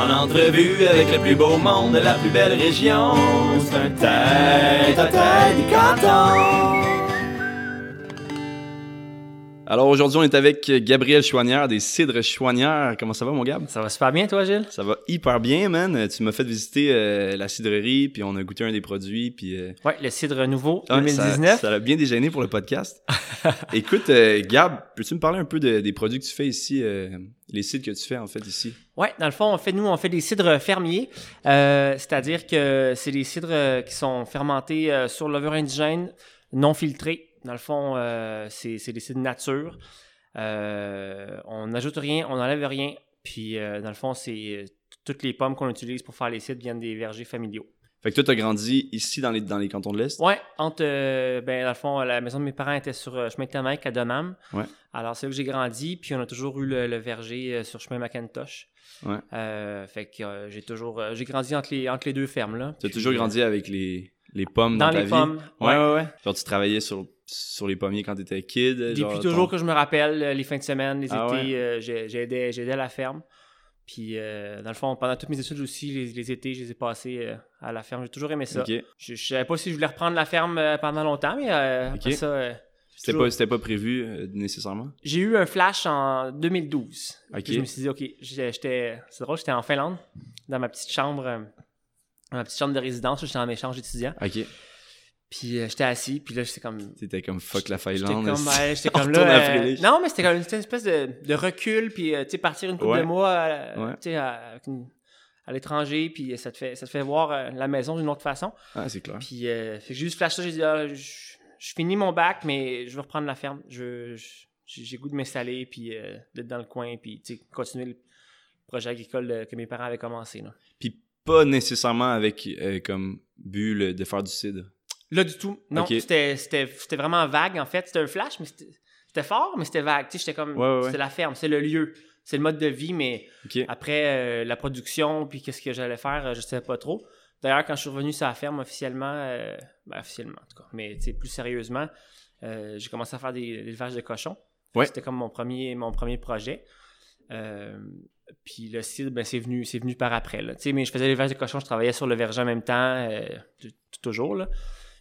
En entrevue avec le plus beau monde de la plus belle région. C'est un tête à tête du canton. Alors aujourd'hui, on est avec Gabriel Chouanière des Cidres Chouanière. Comment ça va, mon Gab? Ça va super bien, toi, Gilles? Ça va hyper bien, man. Tu m'as fait visiter euh, la cidrerie, puis on a goûté un des produits, puis... euh, Ouais, le cidre nouveau ouais, 2019. Ça, l'a bien dégêné pour le podcast. Écoute, euh, Gab, peux-tu me parler un peu de- des produits que tu fais ici, les cidres que tu fais, en fait, ici? Ouais, dans le fond, on fait nous, on fait des cidres fermiers, c'est-à-dire que c'est des cidres qui sont fermentés sur levure indigène, non filtrés. Dans le fond, euh, c'est des cidres nature. Euh, on n'ajoute rien, on n'enlève rien. Puis, dans le fond, c'est toutes les pommes qu'on utilise pour faire les cidres viennent des vergers familiaux. Fait que toi, t'as grandi ici, dans les, dans les cantons de l'Est? Ouais, entre, euh, ben, dans le fond, la maison de mes parents était sur euh, chemin de à Donham. Ouais. Alors, c'est là que j'ai grandi, puis on a toujours eu le, le verger euh, sur chemin Macintosh. Ouais. Euh, fait que euh, j'ai toujours, j'ai grandi entre les, entre les deux fermes, là. T'as toujours grandi avec les, les pommes dans, dans ta les vie? pommes. Ouais, ouais, ouais. Genre, tu travaillais sur, sur les pommiers quand t'étais kid? Depuis genre, toujours ton- que je me rappelle, euh, les fins de semaine, les Ah étés, ouais? euh, j'ai- j'aidais, j'aidais à la ferme. Puis, euh, dans le fond, pendant toutes mes études aussi, les, les étés, je les ai passés euh, à la ferme. J'ai toujours aimé ça. Je, je savais pas si je voulais reprendre la ferme pendant longtemps, mais après ça, C'était toujours- pas, prévu, nécessairement? J'ai eu un flash en 2012. Ok. Puis je me suis dit, OK, j'étais, c'est drôle, j'étais en Finlande, dans ma petite chambre, dans ma petite chambre de résidence, j'étais en échange étudiant. Ok. Puis euh, j'étais assis, puis là, j'étais comme. T'étais comme fuck la J'étais Finlande. comme, ouais, j'étais comme retourne là. euh, non, mais c'était comme une, espèce de, de recul, puis euh, tu sais, partir une couple Ouais. de mois Ouais. tu sais, à, à l'étranger, puis ça te fait, ça te fait voir la maison d'une autre façon. Ah, c'est clair. Puis j'ai juste flash ça, j'ai dit, ah, je, finis mon bac, mais je veux reprendre la ferme. Je, j'ai goût de m'installer, puis d'être dans le coin, puis tu sais, continuer le projet agricole que mes parents avaient commencé. Là, Puis pas nécessairement avec comme but le- de faire du cidre. Là, du tout. Non, c'était, c'était, c'était vraiment vague, en fait. C'était un flash, mais c'était, fort, mais c'était vague. Tu sais, j'étais comme, Ouais, ouais, ouais. c'était la ferme, c'est le lieu, c'est le mode de vie, mais après euh, la production, puis qu'est-ce que j'allais faire, euh, je savais pas trop. D'ailleurs, quand je suis revenu sur la ferme officiellement, euh, ben, officiellement en tout cas, mais plus sérieusement, euh, j'ai commencé à faire des élevages de cochons. C'était comme mon premier, mon premier projet. Puis le cidre, ben, c'est venu, c'est venu par après. Là. Mais je faisais l'élevage de cochons, je travaillais sur le verger en même temps, toujours. Là.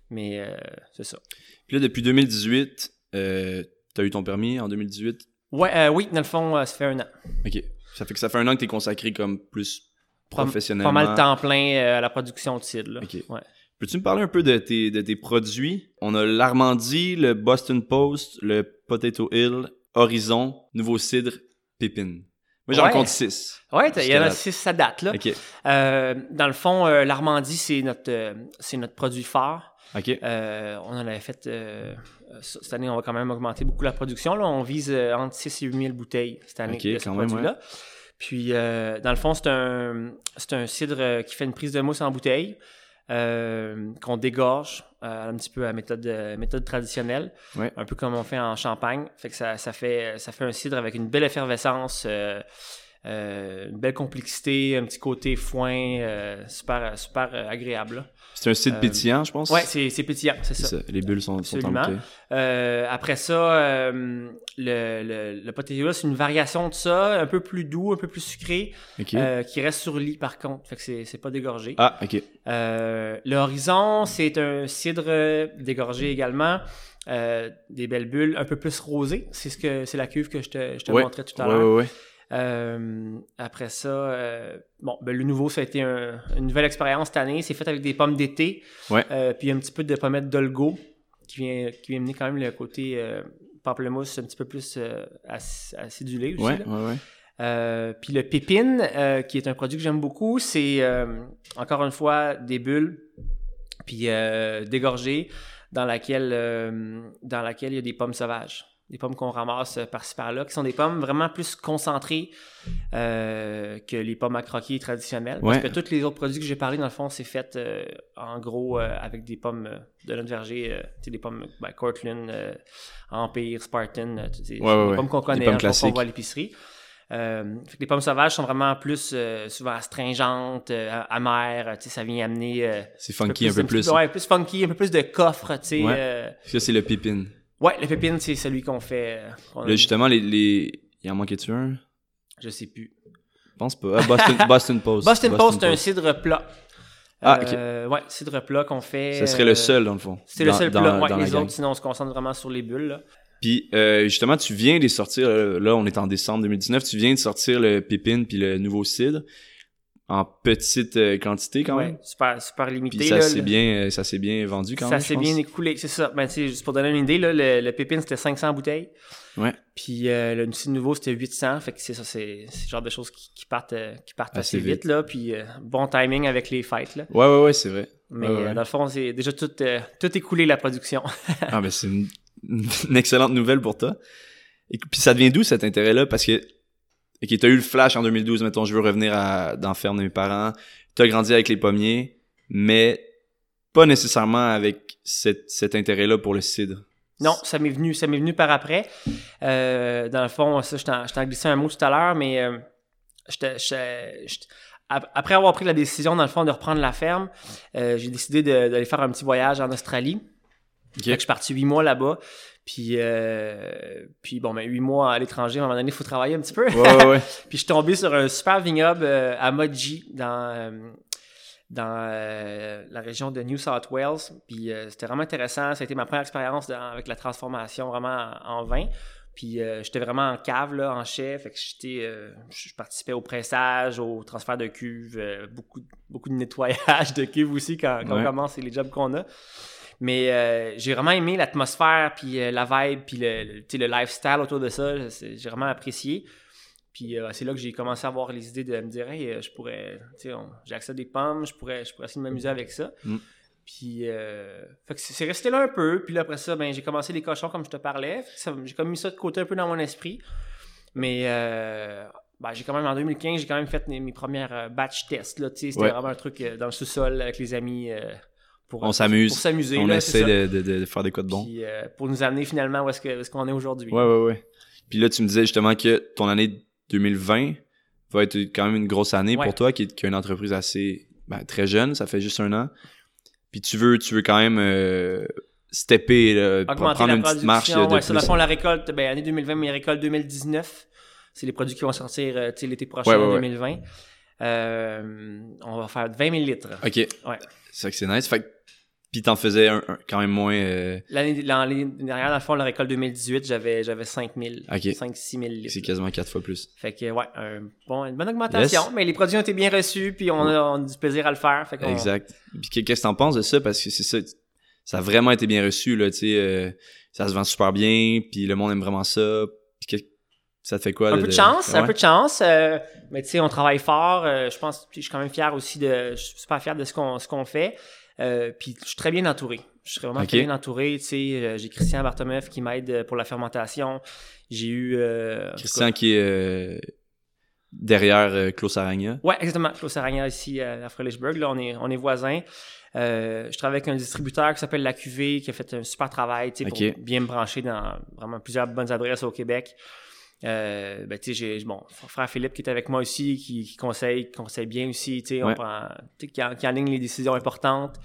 Mais euh, c'est ça. Puis là, depuis 2018, euh, t'as eu ton permis en 2018. Ouais, euh, oui, dans le fond, euh, ça fait un an. Ok. Ça fait que ça fait un an que t'es consacré comme plus professionnellement. Pas mal de temps plein à la production de cidre. Là. Ok. Ouais. Peux-tu me parler un peu de tes, de tes produits? On a l'Armandie, le Boston Post, le Potato Hill, Horizon, Nouveau Cidre, Pépine. Moi, j'en Ouais. compte six. Ouais, t'as- il y en a six, ça date. Là. Ok. Euh, dans le fond, euh, l'Armandie, c'est notre, euh, c'est notre produit phare. Euh, on en avait fait. euh, euh, cette année, on va quand même augmenter beaucoup la production. Là. On vise entre 6 et 8 000 bouteilles cette année de ce produit-là. Puis, euh, dans le fond, c'est un, un cidre qui fait une prise de mousse en bouteille. qu'on dégorge un petit peu à méthode, méthode traditionnelle, Ouais. un peu comme on fait en champagne. Fait que ça, ça fait, ça fait un cidre avec une belle effervescence, une belle complexité, un petit côté foin, super, super agréable. là. C'est un cidre Euh, pétillant, je pense. Ouais, c'est pétillant, c'est ça. ça. Les bulles sont, sont en Absolument. bouteille. Euh, après ça, euh, le, le, le potato c'est une variation de ça, un peu plus doux, un peu plus sucré, euh, qui reste sur lit par contre. Fait que c'est pas dégorgé. Ah, ok. Euh, le Horizon, c'est un cidre dégorgé également. des belles bulles, un peu plus rosées. C'est ce que c'est la cuve que je te, je te Ouais. montrais tout à l'heure. ouais, ouais. Euh, après ça, euh, bon, ben, le nouveau, ça a été un- une nouvelle expérience cette année. C'est fait avec des pommes d'été. Ouais. Euh, puis un petit peu de pommettes d'Olgo qui vient, qui vient mener quand même le côté pamplemousse un petit peu plus ac- acidulé aussi. Ouais, ouais, puis le pépine, qui est un produit que j'aime beaucoup, c'est encore une fois des bulles, puis dégorgées, dans laquelle, dans laquelle il y a des pommes sauvages. Des pommes qu'on ramasse euh, par-ci par-là, qui sont des pommes vraiment plus concentrées euh, que les pommes à croquer traditionnelles. Ouais. Parce que tous les autres produits que j'ai parlé, dans le fond, c'est fait euh, en gros euh, avec des pommes de notre verger, des pommes ben, Cortland, Empire, Spartan, Ouais, ouais, des ouais. pommes qu'on connaît, hein, qu'on voit à l'épicerie. Les pommes sauvages sont vraiment plus souvent astringentes, amères, tu sais, ça vient amener C'est funky un peu petit plus. ouais, plus funky, un peu plus de coffre, tu sais. C'est le pépine. Ouais, le pépine, c'est celui qu'on fait. euh, Là, justement, les, les... il en manquait-tu un? Je sais plus. pense pas. Ah, Boston, Boston Post. Boston, Post, c'est un cidre plat. Ah, Euh, Ouais, cidre plat qu'on fait. Ce serait le euh, seul, dans le fond. C'est le seul dans- plat. Ouais, dans les autres, sinon, on se concentre vraiment sur les bulles. Là. Puis euh, justement, tu viens de sortir, là on est en décembre 2019, tu viens de sortir le pépine puis le nouveau cidre en petite euh, quantité quand Ouais, même. super, super limité. Puis ça là, s'est le- bien, euh, ça s'est bien vendu quand ça même. je s'est bien écoulé, c'est ça. Ben, juste pour donner une idée, là, le, le pépine, c'était 500 bouteilles. Ouais. Puis euh, le petit nouveau, c'était 800. Fait que c'est ça, c'est c'est le genre de choses qui, qui partent, euh, qui partent Assez assez, vite. vite. là. Puis euh, bon timing avec les fêtes. Là. Ouais ouais ouais, c'est vrai. Mais Ouais, ouais. dans le fond, c'est déjà tout, euh, tout écoulé, la production. Ah ben c'est une, une excellente nouvelle pour toi. Et puis ça devient d'où cet intérêt-là? Parce que ok, t'as eu le flash en 2012, mettons, je veux revenir à dans la ferme de mes parents. T'as grandi avec les pommiers, mais pas nécessairement avec cet, cet intérêt-là pour le cidre. Non, ça m'est venu, ça m'est venu par après. Euh, dans le fond, ça, je t'en glissais un mot tout à l'heure, mais euh, après avoir pris la décision, dans le fond, de reprendre la ferme, euh, j'ai décidé d'aller faire un petit voyage en Australie. Que je suis parti huit mois là-bas. Puis, euh, puis bon, ben, huit mois à l'étranger, à un moment donné, il faut travailler un petit peu. Ouais ouais ouais. Puis je suis tombé sur un super vignoble euh, à Mudgee dans, euh, dans euh, la région de New South Wales. Puis c'était vraiment intéressant. Ça a été ma première expérience dans- avec la transformation vraiment en, vin. Puis euh, j'étais vraiment en cave, là, en chef. Fait que j'étais, euh, je participais au pressage, au transfert de cuves, euh, beaucoup, beaucoup de nettoyage de cuves aussi quand, quand Ouais. on commence, c'est les jobs qu'on a. Mais euh, j'ai vraiment aimé l'atmosphère, puis euh, la vibe, puis le, le, lifestyle autour de ça. J'ai vraiment apprécié. Puis euh, c'est là que j'ai commencé à avoir les idées de me dire, hey, je pourrais, tu sais, on- j'ai accès à des pommes, je pourrais, je pourrais essayer de m'amuser avec ça. Mm. Puis, c'est resté là un peu. Puis là, après ça, ben, j'ai commencé les cochons comme je te parlais. J'ai comme mis ça de côté un peu dans mon esprit. Mais ben, j'ai quand même, en 2015, j'ai quand même fait mes, mes premières batch tests. C'était Ouais. vraiment un truc dans le sous-sol avec les amis. Euh, pour, On s'amuse. Pour s'amuser. On là, essaie ça. de, de, de faire des quoi de bon. Puis, euh, pour nous amener finalement où est-ce qu'on est aujourd'hui. Ouais, ouais, ouais. Puis là, tu me disais justement que ton année 2020 va être quand même une grosse année Ouais. pour toi, qui est, qui est une entreprise assez ben, très jeune, ça fait juste un an. Puis tu veux, tu veux quand même euh, stepper, là, prendre la une petite marche production. de ouais, sur plus. fond, la récolte, ben, année 2020, mes récoltes 2019, c'est les produits qui vont sortir euh, l'été prochain, Ouais, ouais, en ouais. 2020. Euh, on va faire 20 000 litres. Ok. Ouais. C'est vrai que c'est nice. Fait que, puis t'en faisais un, un- quand même moins. euh, L'année l'année dernière, dans le fond, la récolte 2018, j'avais, j'avais 5 000, Ok. 5-6 000 litres. c'est quasiment quatre fois plus. Fait que, ouais, un bon, une bonne augmentation. Yes. Mais les produits ont été bien reçus, puis on a, on a du plaisir à le faire. Fait Exact. Puis qu'est- qu'est-ce que t'en penses de ça? Parce que c'est ça. Ça a vraiment été bien reçu, là, tu sais. euh, ça se vend super bien, puis le monde aime vraiment ça. Puis ça te fait quoi? Un de- peu de chance, un peu de chance. euh, mais tu sais, on travaille fort. euh, je pense, je suis quand même fier aussi de, je suis super fier de ce qu'on, ce qu'on fait. Euh, puis je suis très bien entouré. Je suis vraiment très bien entouré. Tu sais, euh, j'ai Christian Bartomeuf qui m'aide euh, pour la fermentation. J'ai eu euh, Christian qui est derrière Klaus Aragna. Ouais, exactement. Klaus Aragna ici à Frelichburg. Là, on est, on est voisins. Euh, je travaille avec un distributeur qui s'appelle La Cuvée, qui a fait un super travail tu sais, Ok. pour bien me brancher dans vraiment plusieurs bonnes adresses au Québec. Euh, ben, tu sais, bon, frère Philippe qui est avec moi aussi, qui, qui conseille, qui conseille bien aussi, tu sais, Ouais. qui, en- qui enligne les décisions importantes.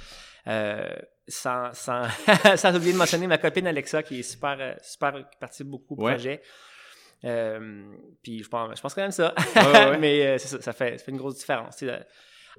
Euh, sans, sans, sans oublier de mentionner ma copine Alexa qui est super, euh, super, qui participe beaucoup au Ouais. projet. Euh, puis je pense, je pense quand même ça. ouais. Mais ça, ça fait, ça fait une grosse différence. tu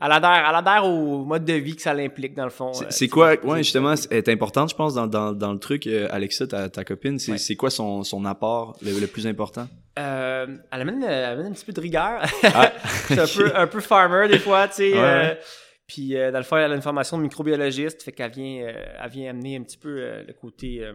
Elle adhère, au mode de vie que ça l'implique, dans le fond. C'est- Euh, C'est quoi, ouais, c'est- justement, elle est importante, je pense, dans, dans, dans le truc, euh, Alexa, ta, ta copine. C'est Ouais. c'est quoi son, son apport le, le plus important? Euh, elle, amène, elle amène un petit peu de rigueur. Ah, c'est un peu, un peu farmer des fois, tu sais. Ouais, puis dans le fond, elle a une formation de microbiologiste, fait qu'elle vient, elle vient amener un petit peu le côté.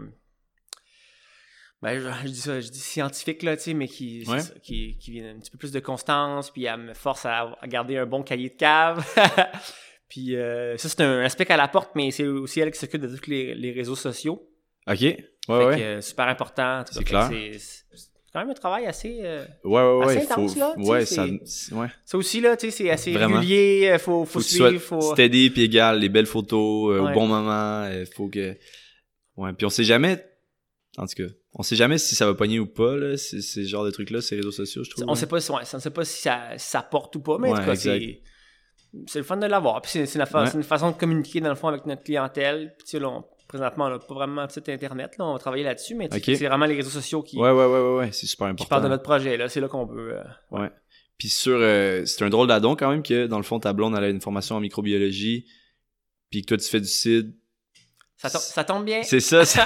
Ben, je, je dis ça, je dis scientifique, là, tu sais, mais qui, c'est Ouais. ça, qui, qui vient un petit peu plus de constance, puis elle me force à, à garder un bon cahier de cave. puis euh, ça, c'est un aspect qu'elle apporte, mais c'est aussi elle qui s'occupe de tous les, les réseaux sociaux. ok. Ouais, Fait ouais. que, euh, super important. C'est clair. c'est- quand même un travail assez. euh, Ouais, ouais, ouais. assez intense, là, ouais, ça, ouais. Ça aussi, là, tu sais, c'est assez Vraiment. régulier. Faut, faut, suivre. Faut... steady puis égal, les belles photos au bon moment. faut que. Ouais, puis on sait jamais. En tout cas, on sait jamais si ça va pogner ou pas, là. C'est c'est ce genre de trucs-là, ces réseaux sociaux, je trouve. On sait pas, si- on sait pas si ça, ça porte ou pas, mais en tout cas, c'est. C'est le fun de l'avoir. Puis c'est c'est la fa- Ouais. c'est une façon de communiquer, dans le fond, avec notre clientèle. Puis là, on- présentement, on n'a pas vraiment de site internet. Là, on va travailler là-dessus, mais c'est vraiment les réseaux sociaux qui, Ouais, ouais, ouais. C'est super qui important. parlent de notre projet. là C'est là qu'on veut. euh, Ouais. Puis sur... euh, c'est un drôle d'adon quand même que, dans le fond, ta blonde, elle a une formation en microbiologie, puis que toi, tu fais du CID. Ça, tom- ça tombe bien. C'est ça, ça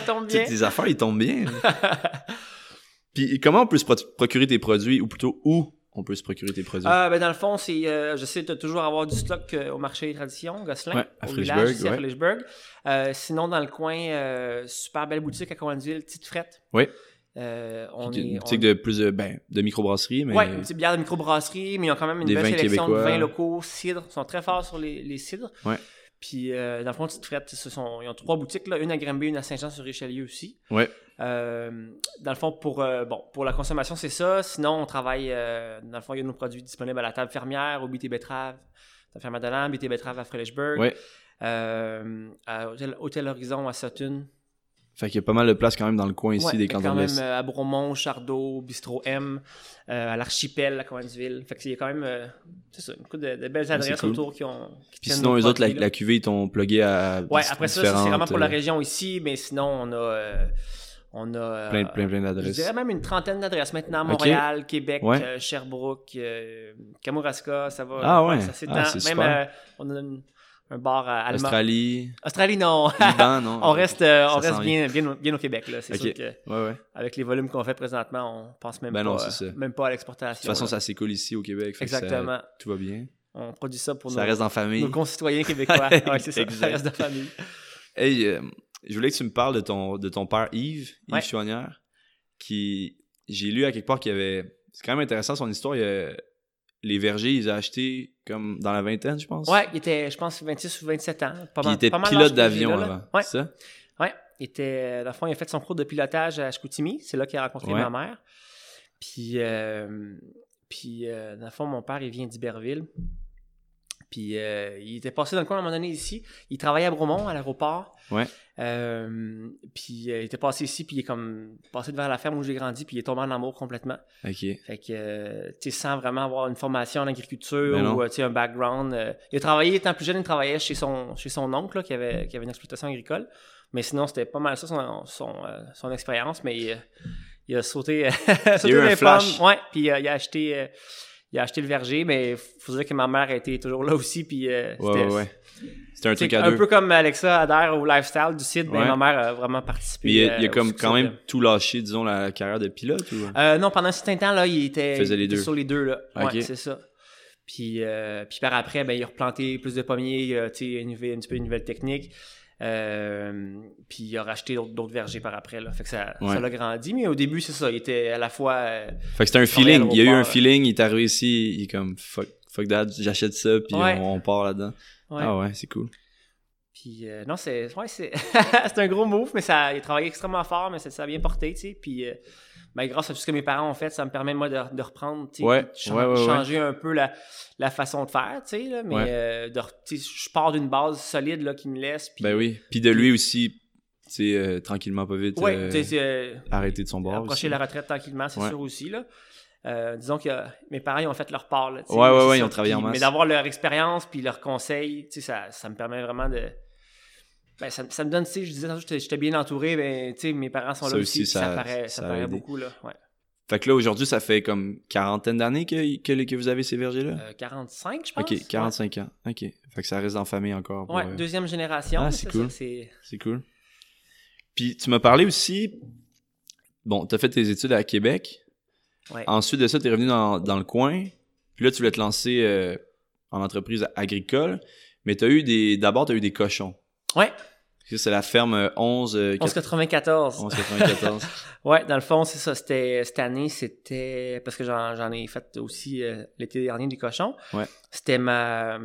tombe bien. Tes affaires, ils tombent bien. Puis comment on peut se pro- procurer tes produits, ou plutôt où on peut se procurer tes produits? Euh, ben dans le fond, c'est euh, j'essaie de toujours avoir du stock euh, au marché des traditions, Gosselin, Ouais, à au village, ici à ouais. Sinon, dans le coin, super belle boutique à Cowansville, Petite Frette. Oui. Euh, on est une on- boutique de plus de, ben, de microbrasserie, mais... Ouais, une petite bière de microbrasserie, mais ils ont quand même une belle sélection québécois. de vins locaux, cidres. Ils sont très forts sur les, les cidres. Ouais. Puis, euh, dans le fond, Petite Frette, ce sont, ils ont trois boutiques, là, une à Granby, une à Saint-Jean-sur-Richelieu aussi. Ouais. Euh, dans le fond, pour, euh, bon, pour la consommation, c'est ça. Sinon, on travaille, euh, dans le fond, il y a nos produits disponibles à la table fermière, au BT Betterave, table fermière de BT Betterave à Frelichburg, Ouais. à Hôtel, Hôtel Horizon à Sutton. Fait qu'il y a pas mal de place quand même dans le coin ici Ouais, des quand cantons de même euh, à Bromont, Chardot, Bistrot M, euh, à l'Archipel, à Cowansville. Fait qu'il y a quand même, euh, c'est ça, une couple de, de belles c'est adresses cool. autour qui ont. Qui Puis sinon, eux autres, la, la cuvée, ils t'ont plugué à Ouais, après ça, c'est vraiment pour la euh, région ici, mais sinon, on a. euh, on a Plein, plein, plein Je d'adresses. dirais même une trentaine d'adresses maintenant. Montréal, Québec, Ouais. Sherbrooke, Kamouraska, ça va. Ah ouais. ça s'étend. Ah, c'est même super. on a une- un bar à Allemagne. Australie, Australie, non. Liban, non? on reste, euh, on reste bien, bien, au- bien au Québec. Là. C'est sûr que Ouais, ouais. avec les volumes qu'on fait présentement, on pense même, Ben pas, non, c'est euh, même pas à De l'exportation. toute façon, là. ça s'écoule ici au Québec. ça- Exactement. tout va bien. On produit ça pour Ça nos, reste en famille. nos concitoyens québécois. ouais, c'est ça. Ça reste de famille. Hey, euh, je voulais que tu me parles de ton, de ton père Yves, Yves. Chouanière, qui, j'ai lu à quelque part qu'il y avait, c'est quand même intéressant son histoire, il a- les vergers, ils ont acheté comme dans la vingtaine, je pense? Ouais, il était, je pense, 26 ou 27 ans. Pas il était pas mal pilote d'avion avant. Ouais. C'est ça? Ouais, il était, dans le fond, il a fait son cours de pilotage à Chicoutimi. C'est là qu'il a rencontré Ouais. ma mère. Puis, euh, puis euh, dans le fond, mon père, il vient d'Iberville. Puis, euh, il était passé dans le coin à un moment donné ici. Il travaillait à Bromont, à l'aéroport. Ouais. Euh, puis, euh, il était passé ici, puis il est comme passé devant la ferme où j'ai grandi, puis il est tombé en amour complètement. Ok. Fait que, tu sais, sans vraiment avoir une formation en agriculture Ben ou, tu sais, un background. il a travaillé, étant plus jeune, il travaillait chez son, chez son oncle, là, qui avait, qui avait une exploitation agricole. Mais sinon, c'était pas mal ça, son, son, son expérience. Mais il, il a sauté, sauté eu un les flash. pommes. Ouais, puis il a acheté... il a acheté le verger, mais faut dire que ma mère était toujours là aussi, puis euh, Ouais, c'était ouais, ouais. C'était un truc à un deux. peu comme Alexa adhère au lifestyle du site, mais Ouais. ma mère a vraiment participé. Mais il a, il a euh, comme quand de- même tout lâché, disons, la carrière de pilote ou? euh, non, pendant un certain temps, là, il était, Il faisait les il deux. sur les deux. Là. Ouais, Ok. c'est ça. Puis, puis par après, ben, il a replanté plus de pommiers, tu sais, innové un petit peu une nouvelle technique. Euh, puis il a racheté d'autres vergers par après. Là. Fait que ça Ouais. ça l'a grandi. Mais au début, c'est ça. Il était à la fois. euh, Fait que c'était un feeling. Il y a eu un l'aéroport, feeling, il est arrivé ici, il est comme fuck, fuck that, j'achète ça, puis Ouais. on, on part là-dedans. ouais. Ah ouais, c'est cool. Puis euh, non, c'est ouais, c'est un gros move, mais ça, il a travaillé extrêmement fort, mais ça, ça a bien porté, tu sais. Puis euh, ben, grâce à tout ce que mes parents ont fait, ça me permet moi de, de reprendre, tu sais, Ouais, de ouais, ouais, changer un peu la, la façon de faire, tu sais. là, Mais euh, de je pars d'une base solide là qui me laisse. Puis, Ben oui. Puis de lui aussi, tu sais, euh, tranquillement, pas vite, euh, euh, arrêter de son bord. approcher aussi. la retraite tranquillement, c'est sûr aussi là. Euh, disons que euh, mes parents ils ont fait leur part. Là, Ouais, ouais, ouais, ils ont travaillé en masse. Mais d'avoir leur expérience puis leurs conseils, tu sais, ça, ça me permet vraiment de. Ben, ça, ça me donne, tu sais, je disais tantôt, j'étais bien entouré, ben, tu sais, mes parents sont Ça là aussi, ça, ça- paraît, ça paraît beaucoup, là. Ouais. Fait que là, aujourd'hui, ça fait comme quarantaine d'années que, que, que vous avez ces vergers-là? Euh, 45, je pense. ok, 45 ans. Ok. Fait que ça reste en famille encore. pour, Ouais, euh, deuxième génération. Ah, c'est cool. c'est- C'est cool. Puis tu m'as parlé aussi. Bon, t'as fait tes études à Québec. Ouais. Ensuite de ça, t'es revenu dans, dans le coin. Puis là, tu voulais te lancer euh, en entreprise agricole. Mais t'as eu des. D'abord, t'as eu des cochons. Ouais, C'est la ferme euh, 11. euh, 1194. 1194. Ouais, dans le fond, c'est ça. C'était cette année, c'était parce que j'en j'en ai fait aussi euh, l'été dernier des cochons. Ouais. C'était ma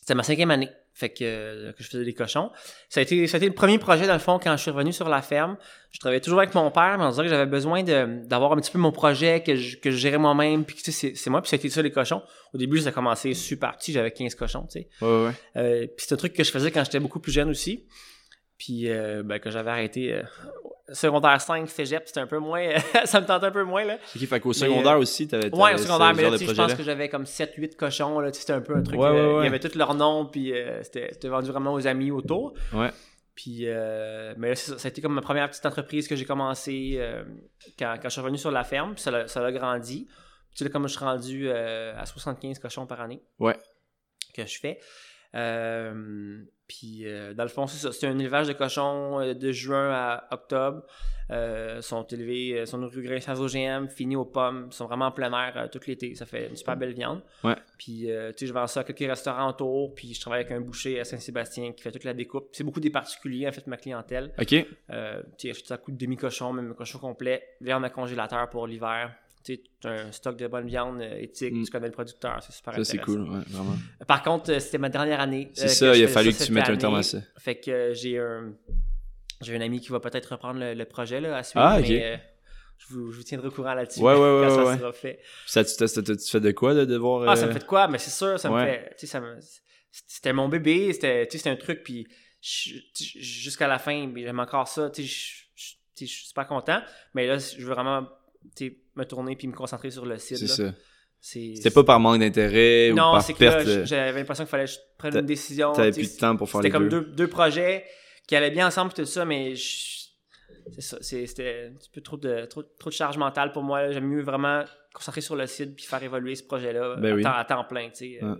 c'était ma cinquième année. Fait que, euh, que je faisais des cochons. Ça a, été, ça a été le premier projet, dans le fond, quand je suis revenu sur la ferme. Je travaillais toujours avec mon père, mais on dirait que j'avais besoin d'avoir un petit peu mon projet, que je, que je gérais moi-même. Puis, tu sais, c'est- moi, puis ça a été ça, les cochons. Au début, ça a commencé super petit, j'avais 15 cochons, tu sais. ouais, ouais, ouais. Euh, puis c'est un truc que je faisais quand j'étais beaucoup plus jeune aussi. Puis euh, ben, que j'avais arrêté euh, secondaire 5, cégep, c'était un peu moins. ça me tentait un peu moins, là. Ok, fait qu'au secondaire aussi, t'avais. Ouais, au secondaire, mais là, je pense que j'avais comme 7-8 cochons, là. C'était un peu un truc. Ouais, euh, ouais, ouais. Il y avait tous leurs noms, puis euh, c'était c'était vendu vraiment aux amis autour. Ouais. Puis, euh, mais là, ça, ça a été comme ma première petite entreprise que j'ai commencé euh, quand, quand je suis revenu sur la ferme, puis ça l'a- ça grandi. Tu sais, comme je suis rendu euh, à 75 cochons par année. Ouais. Que je fais. Puis, euh, dans le fond, c'est ça. C'est un élevage de cochons euh, de juin à octobre. Euh, sont élevés, euh, sont nourris sans OGM, finis aux pommes. Ils sont vraiment en plein air tout l'été. Ça fait une super belle viande. Ouais. Puis, tu sais, je vends ça à quelques restaurants autour. Puis, je travaille avec un boucher à Saint-Sébastien qui fait toute la découpe. C'est beaucoup des particuliers, en fait, ma clientèle. OK. Tu sais, ça coûte demi-cochon, même un cochon complet. Viande à congélateur pour l'hiver. Tu t'as un stock de bonne viande euh, éthique. Mm. Tu connais le producteur. C'est super Ça, c'est intéressant. cool, ouais, vraiment. Par contre, euh, c'était ma dernière année. euh, C'est ça, il a fallu ça que tu mettes un terme à ça. Fait que euh, j'ai un j'ai un ami qui va peut-être reprendre le, le projet là, à suivre, Ah, ok. mais euh, je, vous, je vous tiendrai au courant là-dessus Ouais, ouais, ouais, quand ça ouais, sera fait. Ça, tu, tu fais de quoi, de, de voir... Ah, ça me euh, fait de quoi? Mais c'est sûr, ça me fait... Tu sais, ça me... C'était mon bébé, c'était tu sais, c'était un truc, puis jusqu'à la fin, j'aime encore ça, tu sais, je- suis super content, mais là, je veux vraiment me tourner puis me concentrer sur le site. C'est ça. C'était pas par manque d'intérêt ou Non, par c'est que là, perte... euh, j'avais l'impression qu'il fallait que je prenne une décision. T'avais plus de temps pour faire les C'était comme deux. deux, deux projets qui allaient bien ensemble et tout ça, mais je- C'était un petit peu trop de, trop, trop de charge mentale pour moi. J'aime mieux vraiment concentrer sur le site puis faire évoluer ce projet-là Ben à, oui. temps, à temps plein. tu sais. Ouais.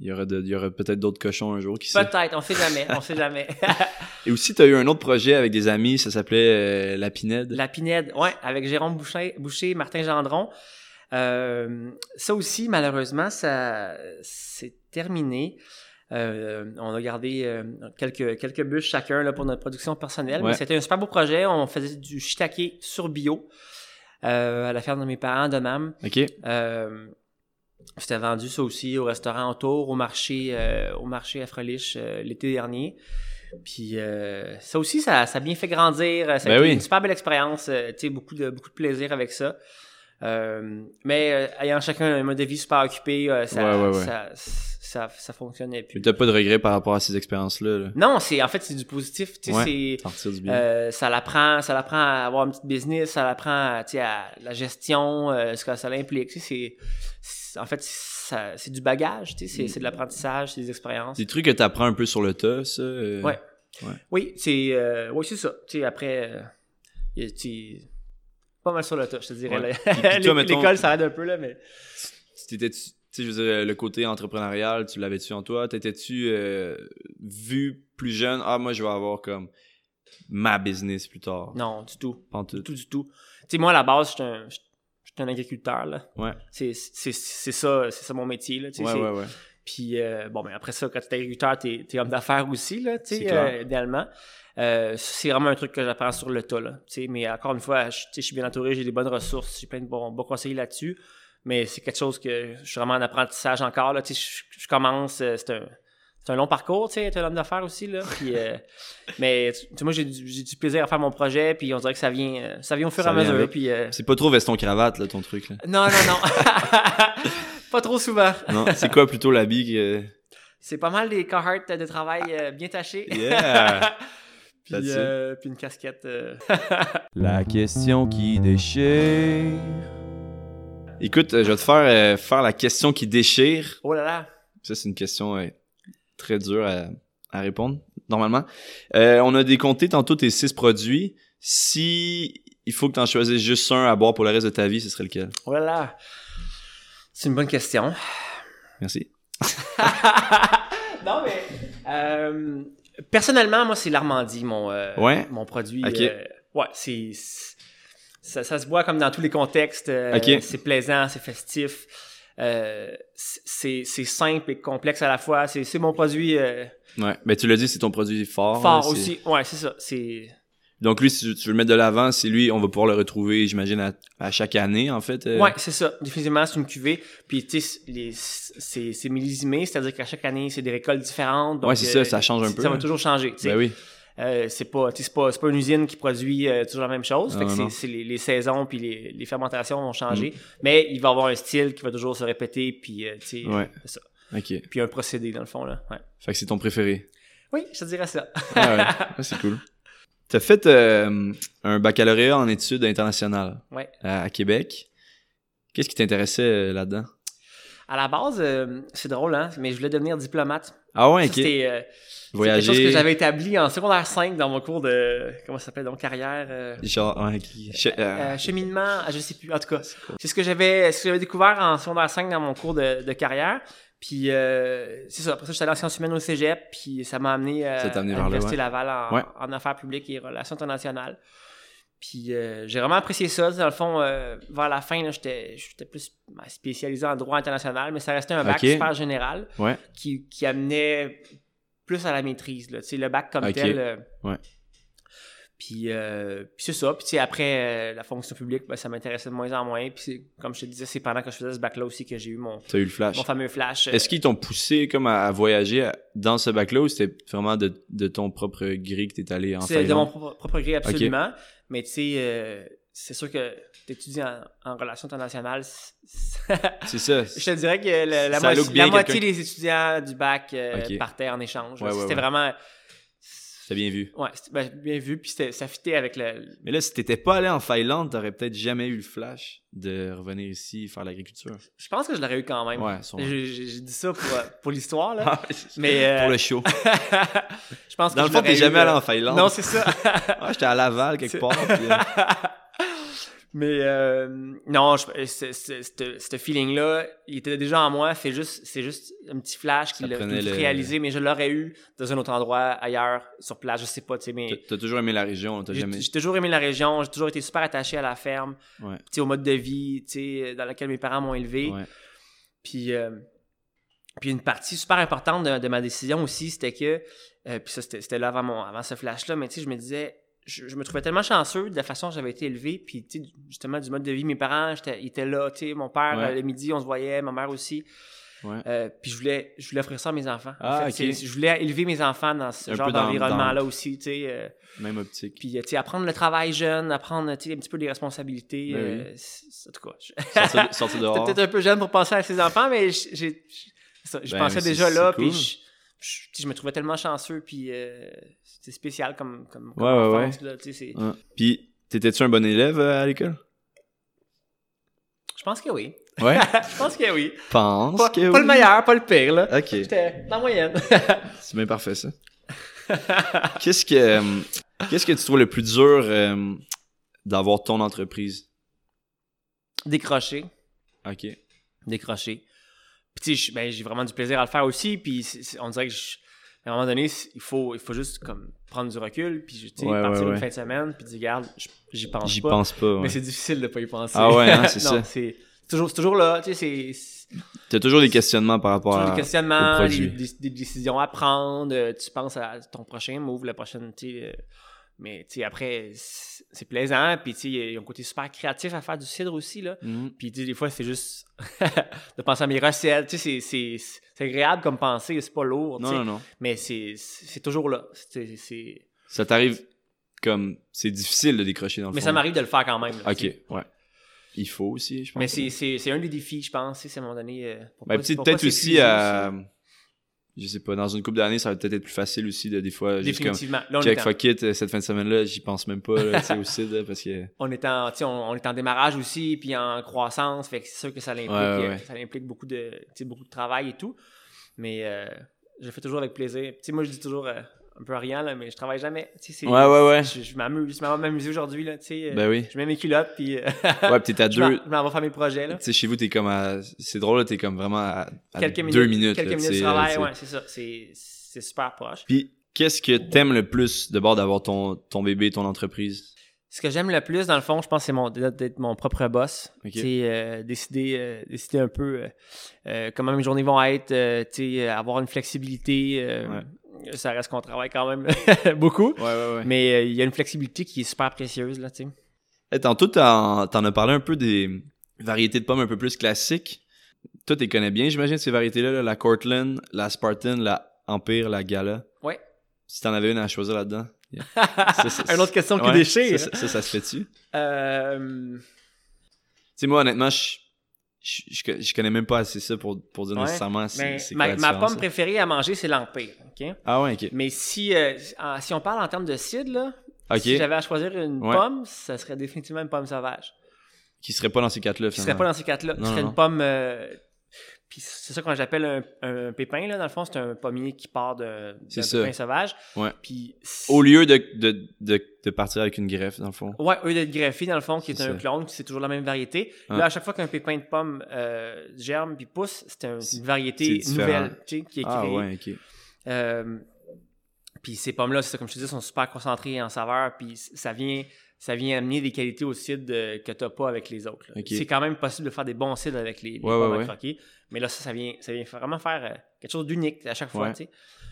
Il y aura, de- il y aura peut-être d'autres cochons un jour, qui. Peut-être, on sait jamais. On sait jamais. Et aussi, tu as eu un autre projet avec des amis, ça s'appelait euh, La Pinède. La Pinède, ouais, avec Jérôme Boucher, Boucher Martin Gendron. Euh, ça aussi, malheureusement, ça c'est terminé. Euh, on a gardé euh, quelques, quelques bûches chacun là, pour notre production personnelle. Ouais. Mais c'était un super beau projet. On faisait du shiitake sur bio à la ferme de mes parents de Nam. OK. C'était vendu ça aussi au restaurant autour, au marché, euh, au marché à Frelich euh, l'été dernier. Puis euh, ça aussi, ça, ça a bien fait grandir. Ça a Ben été oui. une super belle expérience. euh, tu sais, beaucoup de, beaucoup de plaisir avec ça. Mais ayant chacun un mode de vie super occupé, ça, Ouais, ouais, ouais. Ça, ça, ça fonctionnait plus. T'as pas de regrets par rapport à ces expériences-là, là. Non, c'est en fait c'est du positif. Tu Ouais. c'est Partir du bien. euh, ça l'apprend, ça l'apprend à avoir une petite business, ça l'apprend à, tu la gestion, euh, ce que ça implique. Tu sais, c'est, c'est- en fait, c'est du bagage, tu sais, c'est, c'est de l'apprentissage, c'est des expériences. Des trucs que t'apprends un peu sur le tas, ça. euh, Ouais. Ouais. Oui, c'est, oui, c'est ça. Tu sais, après, tu pas mal sur le tas, je te dirais. Ouais. mettons- L'école, ça aide un peu, là, mais. T'étais-tu, tu sais, je veux dire, le côté entrepreneurial, tu l'avais-tu en toi? T'étais-tu euh, vu plus jeune? Ah, moi, je vais avoir comme ma business plus tard? Non, du tout. Pas en Du tout. tout, du tout. Tu sais, moi, à la base, je suis un, un agriculteur, là. Ouais. C'est, ça, c'est ça mon métier, là. Ouais, ouais, ouais. Puis, euh, bon, mais après ça, quand tu es agriculteur, tu es, homme d'affaires aussi, là, tu sais, euh, idéalement. Euh, c'est vraiment un truc que j'apprends sur le tas, là. Tu sais, mais encore une fois, je, suis bien entouré, j'ai des bonnes ressources, j'ai plein de bons, bons conseillers là-dessus. Mais c'est quelque chose que je suis vraiment en apprentissage encore, là. Tu sais, je, je commence, euh, c'est un, c'est un long parcours, tu sais, être un homme d'affaires aussi, là. Puis, euh, mais, tu sais, moi, j'ai du, j'ai du plaisir à faire mon projet, puis on dirait que ça vient, euh, ça vient au fur et à mesure. avec. Puis, euh, C'est pas trop veston-cravate, là, ton truc, là. non, non, non. Pas trop souvent. Non, c'est quoi plutôt l'habit que... C'est pas mal des Carhartt de travail euh, bien tachés. Yeah! puis, euh, puis une casquette. euh. La question qui déchire. Écoute, euh, je vais te faire, euh, faire la question qui déchire. Oh là là. Ça, c'est une question euh, très dure à, à répondre, normalement. Euh, on a décompté tantôt tes six produits. Si il faut que tu en choisisses juste un à boire pour le reste de ta vie, ce serait lequel? Oh là là. C'est une bonne question. Merci. non, mais. euh, personnellement, moi, c'est l'Armandie, mon, euh, Ouais? mon produit. Ok. euh, ouais, c'est. Ça, ça se boit comme dans tous les contextes. euh. C'est plaisant, c'est festif. euh, c'est simple et complexe à la fois. C'est mon produit euh, Ouais. Ben, tu l'as dit, c'est ton produit fort. fort là, c'est- aussi. Ouais, c'est ça. C'est. Donc, lui, si tu veux le mettre de l'avant, c'est lui, on va pouvoir le retrouver, j'imagine, à, à chaque année, en fait. euh. Ouais, c'est ça. Définitivement, c'est une cuvée. Puis, tu sais, c'est millésimé, c'est-à-dire qu'à chaque année, c'est des récoltes différentes. donc, Ouais, c'est ça, ça change un peu, Ça va hein. toujours changer. tu sais. Ben oui. Euh, c'est pas, tu pas, une usine qui produit euh, toujours la même chose. Fait que c'est, les, les saisons puis les, les fermentations vont Mm. changer. Mais il va avoir un style qui va toujours se répéter. Puis, euh, tu Ouais. ça. Puis un procédé, dans le fond. Là. Ouais. Fait que c'est ton préféré? Oui, je te dirais ça. Ah ouais. Ouais, c'est cool. T'as fait euh, un baccalauréat en études internationales à, Québec. Qu'est-ce qui t'intéressait là-dedans? À la base, c'est drôle, hein, mais je voulais devenir diplomate Ah ouais, Ça, ok. C'est quelque chose que j'avais établi en secondaire 5 dans mon cours de. Comment ça s'appelle donc carrière euh, Genre, ouais, ok. Che- euh, euh, cheminement, ah, je sais plus. En tout cas, c'est ce que j'avais ce que j'avais découvert en secondaire 5 dans mon cours de, de carrière. Puis euh, c'est ça. Après ça, j'étais allé en sciences humaines au cégep, puis ça m'a amené, à l'Université ouais. Laval en, Ouais. en affaires publiques et relations internationales. Puis euh, j'ai vraiment apprécié ça. Dans le fond, euh, vers la fin, j'étais plus ben, spécialisé en droit international, mais ça restait un bac Ok. super général Ouais. qui, qui amenait plus à la maîtrise. Là. Le bac comme tel. euh, Ouais. Puis, euh, puis c'est ça. Puis après, euh, la fonction publique, ben, ça m'intéressait de moins en moins. Puis c'est- comme je te disais, c'est pendant que je faisais ce bac-là aussi que j'ai eu mon, eu le flash. mon fameux flash. euh, Est-ce qu'ils t'ont poussé comme à, à voyager à- dans ce bac-là ou c'était vraiment de, de ton propre gré que t'es allé en C'est de mon Thaïlande? propre, propre gré, absolument. Mais tu sais, c'est sûr que t'étudies en, en relations internationales. c'est- ça. Je te dirais que le- la, mo- moitié des étudiants du bac euh, partaient en échange. Ouais, ouais, c'était ouais. vraiment. T'as bien vu. Ouais, c'était ben, bien vu, puis c'était- ça fitait avec le. Mais là, si t'étais pas allé en Thaïlande, t'aurais peut-être jamais eu le flash de revenir ici faire l'agriculture. Je pense que je l'aurais eu quand même. Ouais. J'ai dit ça pour, euh, pour l'histoire, là. Ah, Mais, euh, Pour le show. je pense que Dans le je fond, t'es jamais euh, allé en Thaïlande. Non, c'est ça. Ah, j'étais à Laval quelque part. puis, euh, Mais euh, non, je- ce, feeling-là, il était déjà en moi. C'est juste, c'est juste un petit flash qui l'a le- réalisé, mais je l'aurais eu dans un autre endroit, ailleurs, sur place, je sais pas, tu sais, mais t'as- toujours aimé la région, t'as j'ai jamais. j'ai toujours aimé la région, j'ai toujours été super attaché à la ferme, Ouais. au mode de vie, dans lequel mes parents m'ont élevé. Ouais. Puis, euh, puis une partie super importante de, de ma décision aussi, c'était que, euh, puis ça c'était c'était là avant, mon, avant ce flash-là, mais tu sais, je me disais, je, je me trouvais tellement chanceux de la façon dont j'avais été élevé, puis justement du mode de vie, mes parents ils étaient là, tu sais, mon père, Ouais. le midi, on se voyait, ma mère aussi. Ouais. Euh, puis je voulais, je voulais offrir ça à mes enfants. En Ah, fait, Je voulais élever mes enfants dans ce Un genre d'environnement-là aussi, tu sais. euh, Même optique. puis, euh, tu sais, apprendre le travail jeune, apprendre, tu sais, un petit peu les responsabilités. Ben euh, en tout cas, je- Sortir, de- sortir dehors. J'étais peut-être un peu jeune pour penser à ses enfants, mais j'ai, je Ben, pensais déjà là, cool. puis je, je, me trouvais tellement chanceux, puis euh, c'était spécial comme, comme, comme Ouais, ouais, enfance, là, tu sais, c'est- Ouais. Puis, t'étais-tu un bon élève euh, à l'école? Je pense que oui. Ouais? je pense que oui. Pense Pas, que pas oui. le meilleur, pas le pire, là. Ok. J'étais dans la moyenne. C'est bien parfait, ça. qu'est-ce que, euh, qu'est-ce que tu trouves le plus dur euh, d'avoir ton entreprise? Décroché. Ok. Décroché. Puis, tu sais, je- ben, j'ai vraiment du plaisir à le faire aussi, puis on dirait que je- à un moment donné, il faut, il faut juste comme prendre du recul, puis tu sais, Ouais, partir ouais, une fin de semaine, puis dire, regarde, j'y pense J'y pas. pense pas. Mais c'est difficile de pas y penser. Ah ouais, hein, c'est ça. C'est toujours, toujours là, tu sais, c'est- T'as toujours des questionnements par rapport toujours à. des questionnements, des, des- des décisions à prendre, euh, tu penses à ton prochain move, la prochaine, tu sais, euh, mais après, c'est plaisant, puis il y a un côté super créatif à faire du cidre aussi, là. Mhm. Puis des fois, c'est juste de penser à mes recettes, c'est- agréable comme pensée, c'est pas lourd, Non, non, non. mais c'est toujours là. Ça t'arrive comme. C'est difficile de décrocher dans le Mais fond. ça m'arrive de le faire quand même. là, Ok, ouais. Il faut aussi, je pense. Mais c'est- un des défis, je pense, c'est à un moment donné. euh, Ben, peut-être pour pas peut-être aussi à. Je sais pas, dans une couple d'années, ça va peut-être être plus facile aussi de des fois. Juste comme. Définitivement. Là, on fuck it, euh, cette fin de semaine-là, j'y pense même pas, là, parce que. on, est en, on, on est en démarrage aussi, puis en croissance, fait que c'est sûr que ça implique, Ouais, ouais, ouais. ça implique beaucoup, de, beaucoup de travail et tout. Mais euh, je le fais toujours avec plaisir. Sais, moi, je dis toujours euh, un peu rien, là, mais je travaille jamais. Tu sais, c'est- Ouais, ouais, ouais. Je, je m'amuse, je aujourd'hui, là, tu sais. euh, Ben oui. Je mets mes culottes, puis euh, Ouais, t'es à deux. je m'en vais faire mes projets, là. Tu sais, chez vous, t'es comme à. C'est drôle, là, t'es comme vraiment à, à Quelques minutes. deux minutes. Quelques là, minutes de travail, ouais, c'est ça. C'est c'est super proche. Puis, qu'est-ce que t'aimes le plus de bord d'avoir ton, ton bébé, ton entreprise? Ce que j'aime le plus, dans le fond, je pense, c'est mon, d'être mon propre boss. Euh, décider, euh, décider un peu euh, comment mes journées vont être, avoir une flexibilité. Ça reste qu'on travaille quand même beaucoup. Ouais, ouais, ouais. Mais euh, il y a une flexibilité qui est super précieuse, là, tu sais. Hey, tantôt, t'en, t'en as parlé un peu des variétés de pommes un peu plus classiques. Toi, t'es connais bien, j'imagine, ces variétés-là, là, la Cortland, la Spartan, la Empire, la Gala. Ouais. Si t'en avais une à choisir là-dedans. yeah. Ça, ça- Une autre question qui déchire. Ça, ça, ça, se fait-tu? Tu Euh, sais, moi, honnêtement, je, je, je, je connais même pas assez ça pour, pour dire Ouais, nécessairement c'est, c'est quoi ma, la ma pomme préférée à manger, c'est l'Empire. Ah ouais, ok. Mais si, euh, si on parle en termes de cidre, là, si j'avais à choisir une Ouais. pomme, ça serait définitivement une pomme sauvage. Qui serait pas dans ces quatre-là, Qui serait pas dans ces quatre-là. Ce serait non, une pomme. euh, Puis c'est ça qu'on j'appelle un, un pépin, là. Dans le fond, c'est un pommier qui part de- d'un pépin sauvage. Ouais. Puis Au lieu de, de, de, de partir avec une greffe, dans le fond. Ouais, eux d'être greffé dans le fond, qui est, un ça. clone, c'est toujours la même variété. Ah. Là, à chaque fois qu'un pépin de pomme euh, germe puis pousse, c'est un- C'est- une variété nouvelle tu sais, qui est Ah créée. ouais, ok. Euh, puis ces pommes-là, c'est ça, comme je te dis, sont super concentrées en saveur, puis ça vient, ça vient amener des qualités au cidre euh, que tu n'as pas avec les autres. C'est quand même possible de faire des bons cidres avec les, les Ouais, mais là, ça, ça vient, ça vient vraiment faire euh, quelque chose d'unique à chaque fois.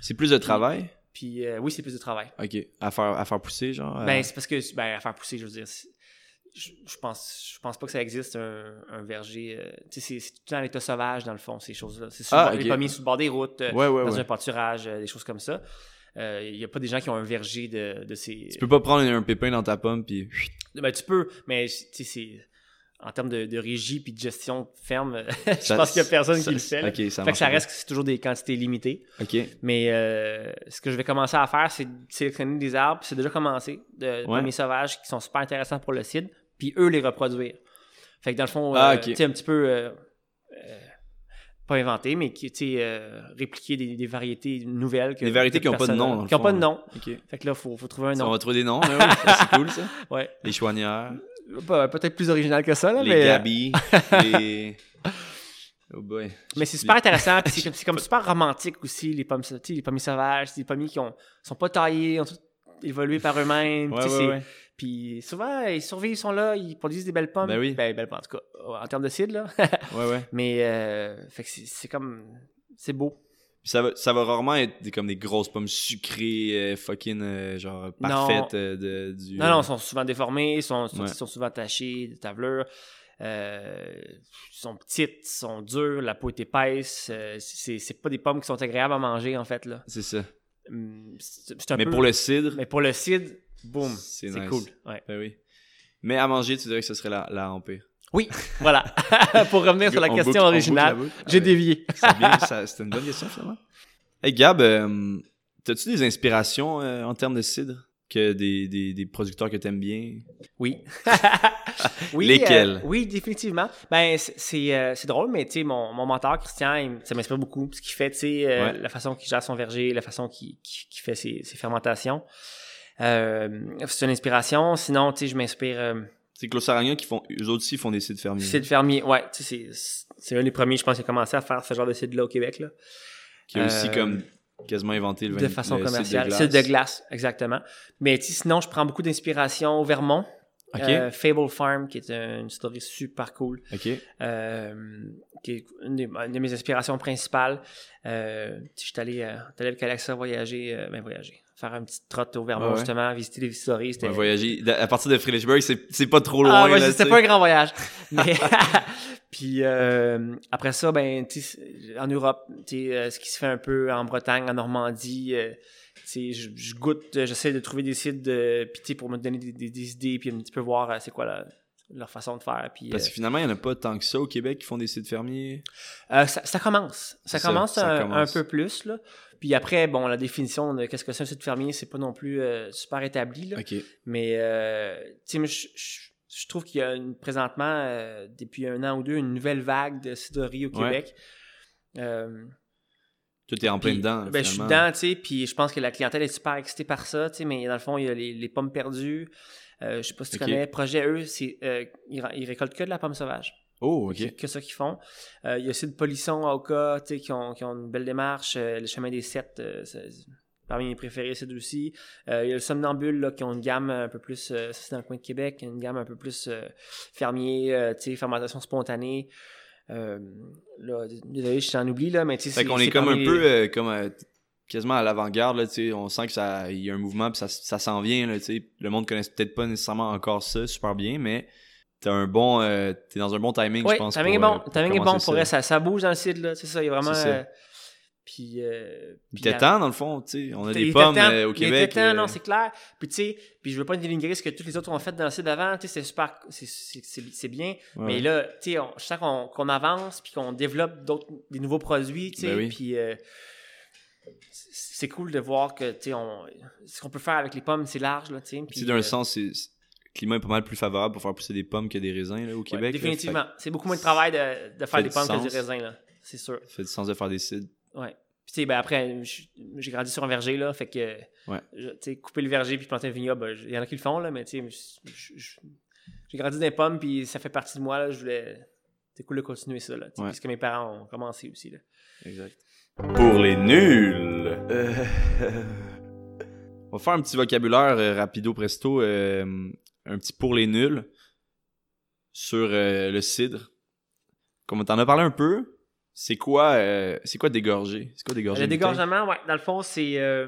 C'est plus de travail? Puis euh, oui, c'est plus de travail. Ok. À faire, à faire pousser, genre? Ben, c'est parce que, ben, à faire pousser, je veux dire, je, je pense, je pense pas que ça existe un, un verger. euh, tu sais, c'est- tout à l'état sauvage, dans le fond, ces choses-là. C'est Ah, le bord- ok. les pommiers sur le bord des routes, ouais, ouais, dans un pâturage, des choses comme ça. Il n'y a pas des gens qui ont un verger de, de ces. Tu peux pas prendre un pépin dans ta pomme, puis... Ben, tu peux, mais tu sais, c'est. En termes de, de régie puis de gestion ferme, je Ça- pense qu'il y a personne ça- qui le fait. ça fait que ça reste c'est toujours des quantités limitées. Mais euh, ce que je vais commencer à faire, c'est de sélectionner des arbres. C'est déjà commencé, de pommiers sauvages qui sont super intéressants pour le cidre, puis eux les reproduire. Fait que dans le fond, Ah, euh, ok. tu sais, un petit peu, euh, euh, pas inventé, mais qui, tu sais, euh, répliquer des, des variétés nouvelles. Que Des variétés qui ont pas de nom, dans Qui n'ont pas de nom. Fait que là, il faut, faut trouver un Ça, on nom. va trouver des noms, hein, c'est cool, ça. Ouais. Les chouanières, Peut-être plus original que ça, là, les mais... euh, gabis, les... Oh boy. Mais c'est super intéressant, puis c'est comme, super romantique aussi, les pommes, les pommiers sauvages, c'est des pommiers qui ont, sont pas taillés, ont tout évolué par eux-mêmes. Ouais, ouais. Puis souvent, ils survivent, ils sont là, ils produisent des belles pommes. Ben oui. Ben, belles pommes, en tout cas, en termes de cidre, là. Ouais, ouais. Mais, euh, fait que c'est comme, c'est beau. Puis ça va, ça va rarement être des, comme des grosses pommes sucrées, euh, fucking, euh, genre, parfaites euh, de, du... Non, non, ils sont souvent déformés, ils sont, sont, Ouais. ils sont souvent tachés, des tablures. Euh, ils sont petites, ils sont dures, la peau est épaisse. c'est c'est pas des pommes qui sont agréables à manger, en fait, là. C'est ça. Hum, C'est c'est un Mais peu- pour le cidre, Mais pour le cidre, boum, C'est nice. cool. Ouais. ben oui. Mais à manger, tu dirais que ce serait la, la empire. Oui, voilà. pour revenir sur la On question boucle- originale, j'ai Ah, dévié. C'est c'était une bonne question finalement. Hey Gab, euh, t'as-tu des inspirations euh, en termes de cidre que des, des, des producteurs que t'aimes bien? Oui. oui Lesquels? euh, oui, définitivement. Ben, c'est- euh, drôle, mais tu sais, mon, mon mentor, Christian, il ça m'inspire beaucoup. Ce qu'il fait, tu sais, euh, Ouais. la façon qu'il gère son verger, la façon qu'il qu'il fait ses, ses fermentations. Euh, c'est une inspiration. Sinon, tu sais, je m'inspire. Euh, C'est Saragna qui font, eux autres aussi font des cidres fermiers. cidre fermier. Ouais, tu sais, c'est- un des premiers, je pense, qui a commencé à faire ce genre de cidre-là au Québec. Là. Qui a aussi Euh, comme quasiment inventé le de façon le commerciale. glace. Cidre de glace, exactement. Mais sinon, je prends beaucoup d'inspiration au Vermont. Euh, Fable Farm, qui est une story super cool, euh, qui est une, de mes inspirations principales. Je suis allé, allé avec Alexa voyager, ben voyager, faire une petite trotte au Vermont Ouais, justement, visiter les stories. C'était Ouais, voyager. À partir de Friedrichsburg, c'est c'est pas trop loin. ah, ouais, là, c'était tu pas un grand voyage. Mais puis euh, après ça, ben, en Europe, euh, ce qui se fait un peu en Bretagne, en Normandie, euh, je, je goûte, j'essaie de trouver des sites de, puis pour me donner des, des- des idées, puis un petit peu voir c'est quoi la- leur façon de faire. Puis Parce que finalement, il n'y en a pas tant que ça au Québec qui font des cidres fermiers. ça, ça commence, ça commence, ça un, commence. un peu plus là. Puis après, bon, la définition de qu'est-ce que c'est un site fermier, c'est pas non plus euh, super établi là. Mais, euh, tu sais, moi, je, trouve qu'il y a une- présentement, euh, depuis un an ou deux, une nouvelle vague de cidrerie au Ouais. Québec. Euh, Toi, t'es en plein puis, dedans. ben, je suis dedans, tu sais, puis je pense que la clientèle est super excitée par ça, tu sais, mais dans le fond, il y a les, les pommes perdues. Je sais pas si tu connais, projet, eux, c'est, euh, ils, ils récoltent que de la pomme sauvage. Oh, C'est ok. que ça qu'ils font. Euh, il y a aussi de Polisson, Oka, tu sais, qui ont, qui ont une belle démarche. Euh, le chemin des sept, euh, c'est- c'est parmi mes préférés, c'est aussi. Euh, il y a le Somnambule, là, qui ont une gamme un peu plus, ça c'est dans le coin de Québec, une gamme un peu plus fermier, fermentation spontanée. Là, désolé, je t'en oublie, là, mais tu sais, Fait c'est- qu'on est c'est comme un peu comme euh, quasiment à l'avant-garde là, tu sais, on sent que ça il y a un mouvement puis ça, ça s'en vient là, tu sais. Le monde connaît peut-être pas nécessairement encore ça super bien, mais t'as un bon euh, t'es dans un bon timing, Oui, je pense. timing est pour, bon. euh, pour timing est bon pour ça. ça, ça bouge dans le site, là, c'est ça, il y a vraiment... Euh, puis, euh, Il était temps dans le fond, tu sais, on a Il des pommes temps, euh, au il Québec. était temps, euh, non, c'est clair. Puis tu sais, puis je veux pas dénigrer ce que tous les autres ont fait dans le site d'avant, tu sais, c'est super, c'est- bien. ouais. Mais là, tu sais, je sens qu'on qu'on avance, puis qu'on développe d'autres, des nouveaux produits, tu sais, Ben oui. puis euh, c'est cool de voir que, tu sais, on- ce qu'on peut faire avec les pommes, c'est large, là, tu sais. Puis, d'un euh, sens, c'est climat est pas mal plus favorable pour faire pousser des pommes que des raisins là, au Québec. définitivement. C'est beaucoup moins de travail de, de faire des pommes que sens. du raisin, là. c'est sûr. Ça fait du sens de faire des cidres. Ouais. Puis, tu sais, ben après, j'ai grandi sur un verger, là, fait que, Ouais. tu sais, couper le verger puis planter un vignoble, ben, il y en a qui le font, là, mais tu sais, j'ai grandi dans les pommes, puis ça fait partie de moi, là, je voulais, c'est cool de continuer ça, là, Ouais. puisque mes parents ont commencé aussi, là. Exact. Pour les nuls. euh, On va faire un petit vocabulaire euh, rapido presto. euh, un petit pour les nuls sur euh, le cidre. Comme on t'en a parlé un peu, c'est quoi, euh, c'est quoi dégorger? C'est quoi dégorger? Le dégorgement, ouais, dans le fond, c'est, euh,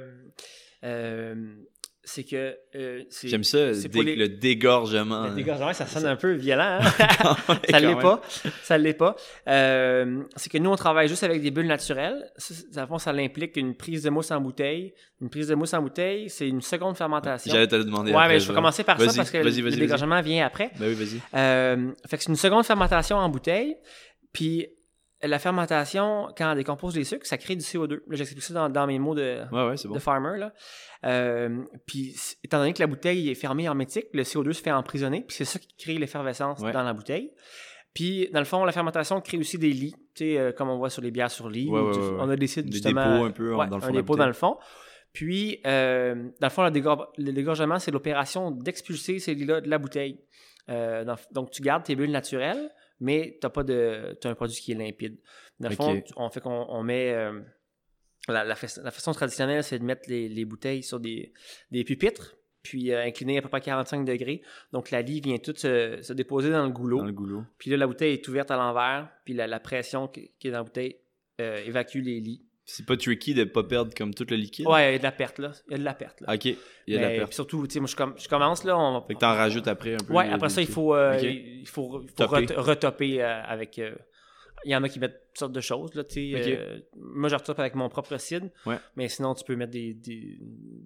c'est que, euh, J'aime ça, c'est dé- les- le dégorgement. Le dégorgement, ça sonne un peu violent, hein? Ça l'est pas. Ça l'est pas. Euh, c'est que nous, on travaille juste avec des bulles naturelles. Ça, Dans le fond, ça implique une prise de mousse en bouteille. Une prise de mousse en bouteille, c'est une seconde fermentation. J'allais te le demander. Ouais, après, mais je vais commencer par ça parce que le, dégorgement vient après. Ben oui, vas-y. Euh, fait que c'est une seconde fermentation en bouteille. Puis la fermentation, quand on décompose les sucres, ça crée du CO2. Là, j'explique ça dans, dans mes mots de, Ouais, ouais, c'est bon. de farmer. Là. Euh, puis, étant donné que la bouteille est fermée hermétique, le CO2 se fait emprisonner, puis c'est ça qui crée l'effervescence Ouais. dans la bouteille. Puis, dans le fond, la fermentation crée aussi des lits, tu sais, euh, comme on voit sur les bières sur lit. On a des sites, justement. dépôts un peu, ouais, dans le fond Un dépôt dans le fond. Puis, euh, dans le fond, le, dégor- le dégorgement, c'est l'opération d'expulser ces lits-là de la bouteille. Dans- donc, tu gardes tes bulles naturelles, mais tu pas de, as un produit qui est limpide. Dans le fond, on fait qu'on on met. euh, la, la fa- la façon traditionnelle, c'est de mettre les, les bouteilles sur des, des pupitres, puis euh, incliner à peu près 45 degrés. Donc, la lie vient toute se, se déposer dans le goulot. Dans le goulot. Puis là, la bouteille est ouverte à l'envers, puis la, la pression qui, qui est dans la bouteille euh, évacue les lits. C'est pas tricky de pas perdre comme tout le liquide? Ouais, il y a de la perte, là. Il y a de la perte, là. Ok, il y a de la perte. surtout, tu sais, moi, je, com- je commence, là, on va... Fait que t'en rajoutes après un peu. Ouais, après ça, il faut, euh, il faut, il faut Topper. ret- retopper euh, avec. euh, il y en a qui mettent toutes sortes de choses. Là, euh, moi, je retope avec mon propre. Ouais. Mais sinon, tu peux mettre des. des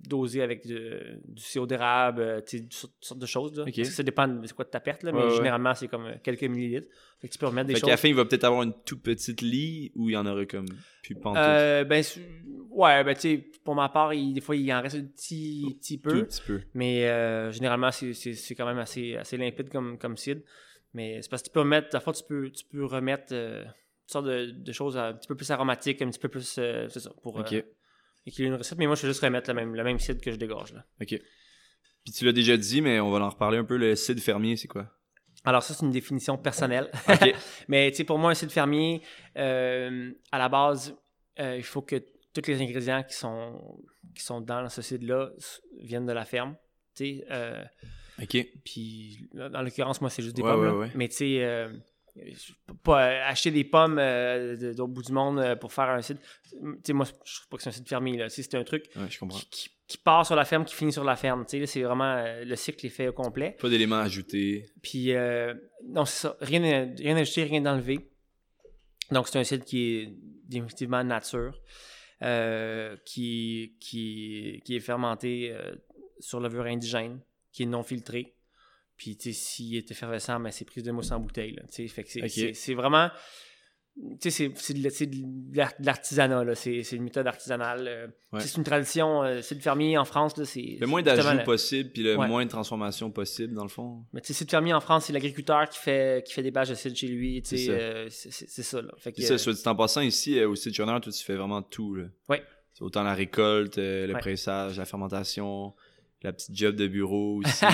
doser avec de- du sirop d'érable, euh, toutes sortes- de choses. Là. Ça dépend de quoi de ta perte, là, Ouais, mais ouais. généralement, c'est comme euh, quelques millilitres. Fait que tu peux remettre des Fait choses. qu'à la fin, il va peut-être avoir une toute petite lit où il y en aurait comme plus pantoute? Euh, ben, ouais, ben, tu sais, pour ma part, il- des fois, il en reste un petit, petit Tout peu. petit peu. Mais euh, généralement, c'est- quand même assez, assez limpide comme, comme cidre. Mais c'est parce que tu peux remettre, la fois, tu peux, tu peux remettre euh, toutes sortes de, de choses un petit peu plus aromatiques, un petit peu plus. euh, c'est ça, pour euh, Ok, équilibrer une recette. Mais moi, je fais juste remettre le même, le même cidre que je dégorge. Là. ok. Puis tu l'as déjà dit, mais on va en reparler un peu. Le cidre fermier, c'est quoi? Alors, ça, c'est une définition personnelle. Ok. Mais tu sais, pour moi, un cidre fermier, euh, à la base, euh, il faut que tous les ingrédients qui sont, qui sont dans ce cidre-là viennent de la ferme. Tu sais, euh, Ok. Puis, dans l'occurrence, moi, c'est juste des Ouais, pommes. ouais, là. ouais. Mais tu sais, euh, pas acheter des pommes euh, d'autre bout du monde euh, pour faire un site. Tu sais, moi, je trouve pas que c'est un site fermier. Là. C'est un truc Ouais, je comprends. qui, part sur la ferme, qui finit sur la ferme. Tu sais, c'est vraiment euh, le cycle est fait au complet. Pas d'éléments ajoutés. Puis, non, c'est ça. Rien, rien ajouté, rien d'enlevé. Donc, c'est un site qui est définitivement nature, euh, qui, qui, qui est fermenté euh, sur levure indigène, qui est non filtré. Puis, tu sais, s'il est effervescent, ben, c'est prise de mousse en bouteille. Tu sais. fait que c'est, vraiment. Tu sais, c'est, c'est, de, l'artisanat, là. C'est, c'est une méthode artisanale. euh. Ouais. C'est une tradition. euh, c'est le fermier en France, là. C'est, Le moins d'ajouts possible, puis le Ouais. moins de transformation possible, dans le fond. mais tu sais, c'est le fermier en France, c'est l'agriculteur qui fait, qui fait des bâches de cidre chez lui. tu sais, C'est ça. euh, C'est ça. Là. Fait que, Puis ça, soit dit en passant, ici, au Turner, toi, tu fais vraiment tout, là. Ouais. Autant la récolte, le pressage, la fermentation, la petite job de bureau aussi.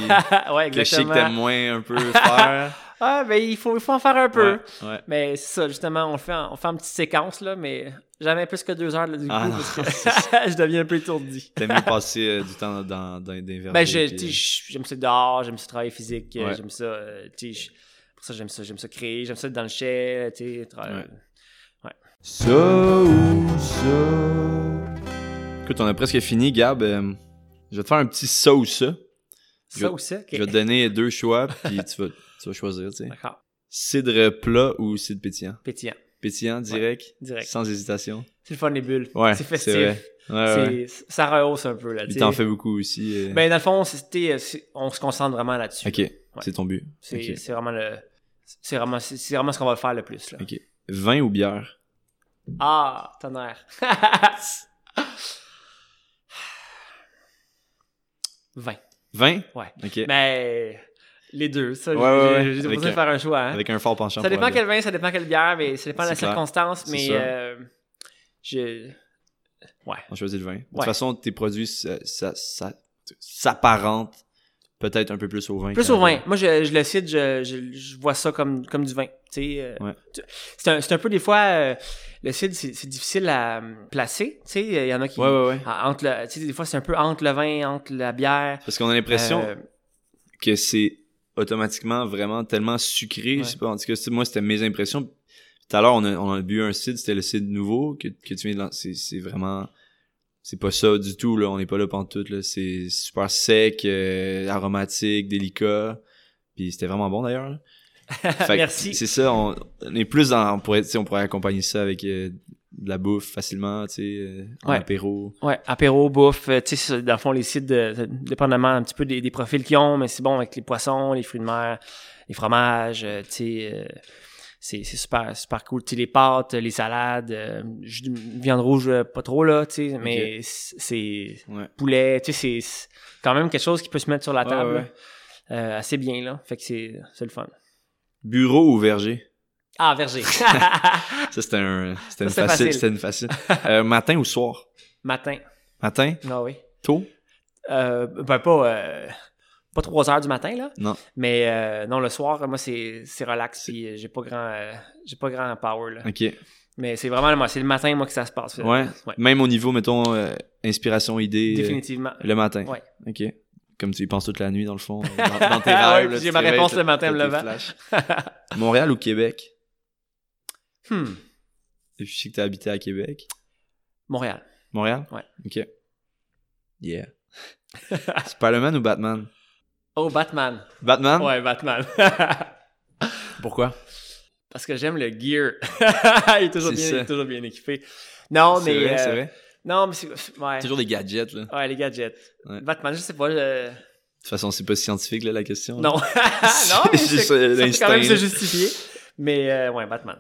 ouais, que je sais que t'aimes moins un peu faire. Ah, ben il faut, il faut en faire un peu. Ouais, ouais. Mais c'est ça, justement, on fait, en, on fait en petite séquence, là, mais jamais plus que deux heures là, du Ah, coup, non, parce que je deviens un peu étourdi. T'aimes mieux passer euh, du temps dans, dans, dans des Ben, puis, j'aime ça dehors, j'aime ça travailler physique, Ouais. j'aime ça, euh, tu sais, je- pour ça, j'aime ça, j'aime ça créer, j'aime ça être dans le chai, tu sais, Ouais. Ça ou ça? Écoute, on a presque fini, Gab. Euh, je vais te faire un petit ça ou ça. Je- Ça ou ça? ok. Je vais te donner deux choix, puis tu vas, tu vas choisir, tu sais. D'accord. Cidre plat ou cidre pétillant? Pétillant, Pétillant, direct, direct. sans hésitation? C'est le fun, les bulles. Ouais, c'est festif. vrai. Ouais, Ça rehausse un peu, là, tu t'en fais beaucoup aussi. euh. Ben, dans le fond, c'était, on se concentre vraiment là-dessus. ok, c'est ton but. C'est vraiment le. C'est vraiment, c'est c'est vraiment ce qu'on va faire le plus. Là. Ok. Vin ou bière? Ah, tonnerre. 20. Vin? Ouais. Ok. Mais Les deux, ça, Ouais, ouais, ouais. j'ai besoin de faire un choix. hein. Avec un fort penchant Ça dépend quel vin, ça dépend quelle bière, mais ça dépend de la clair. circonstance. Mais ça. euh, je. On choisit le vin. De toute Ouais. façon, tes produits, ça, ça, ça- s'apparentent peut-être un peu plus au vin. Plus au vin. Moi, je, je le cite, je, je, je vois ça comme, comme du vin. Euh, Ouais. c'est un, c'est un peu des fois, euh, le cidre, c'est difficile à euh, placer. Il y en a qui. Entre le, des fois, c'est un peu entre le vin, entre la bière. Parce qu'on a l'impression que c'est automatiquement vraiment tellement sucré. Je sais pas, en tout cas, moi, c'était mes impressions. Tout à l'heure, on a, on a bu un cidre, c'était le cidre nouveau que, que tu viens de lancer. C'est c'est vraiment... C'est pas ça du tout, là. On n'est pas là pantoute, là. C'est super sec, euh, aromatique, délicat. Puis c'était vraiment bon, d'ailleurs. Merci. C'est ça, on, on est plus dans... On pourrait, on pourrait accompagner ça avec euh, de la bouffe facilement, tu sais, euh, Ouais. apéro. Ouais, apéro, bouffe, euh, tu sais, dans le fond, les sites, de, dépendamment un petit peu des, des profils qu'ils ont, mais c'est bon avec les poissons, les fruits de mer, les fromages, tu sais, euh, c'est c'est super, super cool. Tu sais, les pâtes, les salades, euh, viande rouge, pas trop, là, tu sais, mais c'est Ouais. poulet, tu sais, c'est- quand même quelque chose qui peut se mettre sur la table, ouais. là. Euh, assez bien, là. Fait que c'est c'est le fun. Bureau ou verger? Ah, verger. Ça, c'était un, c'était une facile. C'était une facile. Euh, matin ou soir? Matin. Matin? Ah oui. Tôt? Euh, ben, pas, euh, pas 3 heures du matin, là. Non. Mais euh, non, le soir, moi, c'est c'est relax. Puis j'ai pas grand j'ai pas grand power, là. OK. Mais c'est vraiment, moi, c'est le matin, moi, que ça se passe. Ouais. Ouais. Même au niveau, mettons, inspiration, idée. Définitivement. le matin. Ouais. OK. Comme tu y penses toute la nuit, dans le fond. euh, Dans, dans tes rêves. là, j'ai ma réponse le matin me levant. Montréal ou Québec? Hmm. Et je sais que t'as habité à Québec. Montréal. Montréal? Ouais. OK. Yeah. Spider-Man ou Batman? Oh, Batman. Batman? Ouais, Batman. Pourquoi? Parce que j'aime le gear. il, est toujours C'est bien, ça. il est toujours bien équipé. Non, C'est mais. vrai, c'est euh, vrai. Non, mais c'est. Ouais. Toujours des gadgets, là. De Ouais, les gadgets. Ouais. Batman, je sais pas. je- toute façon, c'est pas scientifique, là, la question. Non. non, mais C'est ça peut quand même se justifier. Mais euh, ouais, Batman.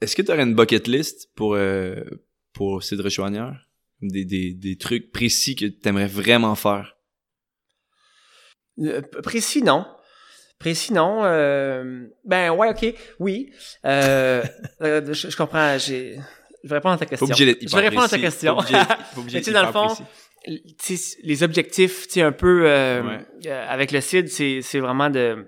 Est-ce que tu aurais une bucket list pour, euh, pour Cidre Chouanière? Des, des, des trucs précis que tu aimerais vraiment faire? Euh, précis, non. Précis, non. Euh, ben, ouais, ok. Oui. Je, je comprends. j'ai- Je vais répondre à ta question. obligé je vais répondre à ta question. Pas obligé tu dans le fond, les objectifs, tu sais, un peu euh, Ouais. euh, avec le CID, c'est vraiment de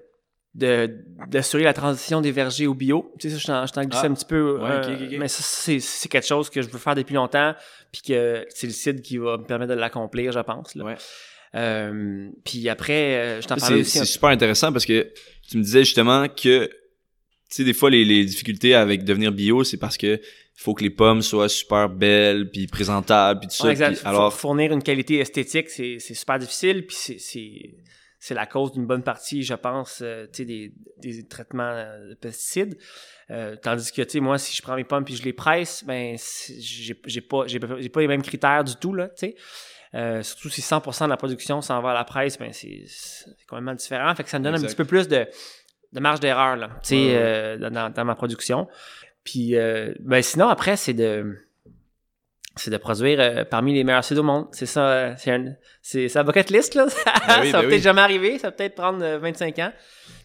de- d'assurer la transition des vergers au bio. Tu sais, ça, je t'en- glisse Ah. un petit peu. Ouais, euh. Mais ça, c'est quelque chose que je veux faire depuis longtemps, puis que c'est le CID qui va me permettre de l'accomplir, je pense. là. Ouais. Puis après, je t'en parlais aussi. c'est super intéressant parce que tu me disais justement que, tu sais, des fois, les, les difficultés avec devenir bio, c'est parce que faut que les pommes soient super belles, puis présentables, puis tout ça. Ouais, puis alors, fournir une qualité esthétique, c'est c'est super difficile, puis c'est- c'est c'est la cause d'une bonne partie, je pense, euh, des, des traitements euh, de pesticides. Euh, tandis que, tu sais, moi, si je prends mes pommes puis je les presse, ben, j'ai j'ai pas, j'ai pas les mêmes critères du tout, là, tu sais. Euh, surtout si 100% de la production s'en va à la presse, ben, c'est complètement différent. Fait que ça me donne un petit peu plus de, de marge d'erreur, là, tu sais, Ouais, ouais. dans, dans ma production. Puis, euh, ben, sinon, après, c'est de c'est de produire euh, parmi les meilleurs sites au monde. C'est ça, euh, c'est un, c'est sa bucket list, là. ça Ben oui, va ben peut-être oui. jamais arriver, ça va peut-être prendre euh, 25 ans.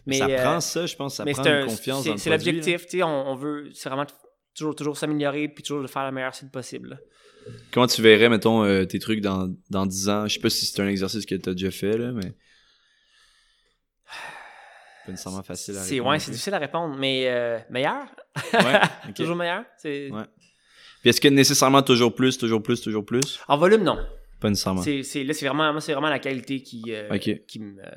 Mais, ça prend ça, je pense, ça mais prend c'est une un- confiance c'est- dans le C'est produit, l'objectif, tu sais, on, on veut, c'est vraiment toujours, toujours s'améliorer puis toujours de faire le meilleur site possible. là. Comment tu verrais, mettons, tes trucs dans, dans 10 ans? Je sais pas si c'est un exercice que tu as déjà fait, là, mais... Pas nécessairement facile à C'est, répondre. ouais, c'est difficile à répondre, mais euh, meilleur? Ouais. Toujours meilleur? C'est... Ouais. Puis est-ce que nécessairement toujours plus, toujours plus, toujours plus? En volume, non. Pas nécessairement. C'est, là, c'est vraiment, c'est vraiment la qualité qui, euh, Ok. qui, me, euh,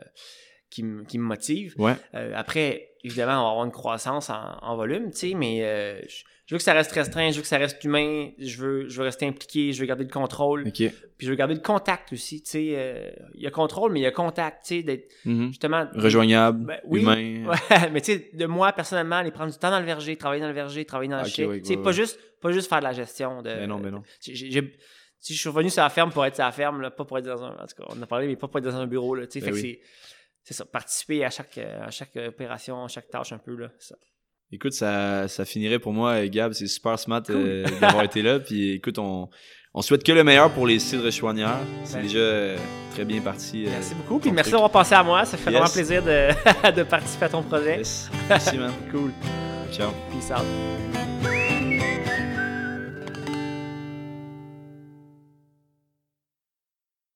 qui, me, qui me motive. Ouais. Euh, après, évidemment, on va avoir une croissance en, en volume, tu sais, mais euh, je, je veux que ça reste restreint, je veux que ça reste humain, je veux, je veux rester impliqué, je veux garder le contrôle, puis je veux garder le contact aussi, tu sais. euh, Il y a contrôle, mais il y a contact, tu sais, d'être Mhm. justement... Rejoignable, Ben, oui. humain. Ouais, mais tu sais, de moi, personnellement, aller prendre du temps dans le verger, travailler dans le verger, travailler dans le Ok, chai, oui, tu sais, ouais, pas, juste, pas juste faire de la gestion de... Ben non, ben non. J'ai- j'ai- j'ai- si je suis revenu sur la ferme pour être sur la ferme, là, pas pour être dans un. En tout cas, on en a parlé, mais pas pour être dans un bureau. Là, tu sais, Ben oui. c'est ça, participer à chaque, euh, à chaque opération, à chaque tâche un peu. Là, ça. Écoute, ça, ça finirait pour moi, Gab. C'est super smart euh, d'avoir été là. Puis écoute, on, On souhaite que le meilleur pour les cidres chouanières. C'est Ouais. déjà euh, très bien parti. euh, Merci beaucoup. Puis merci d'avoir pensé à moi. Ça fait Yes. vraiment plaisir de, de participer à ton projet. Yes. Merci, man. Cool. Ciao. Peace out.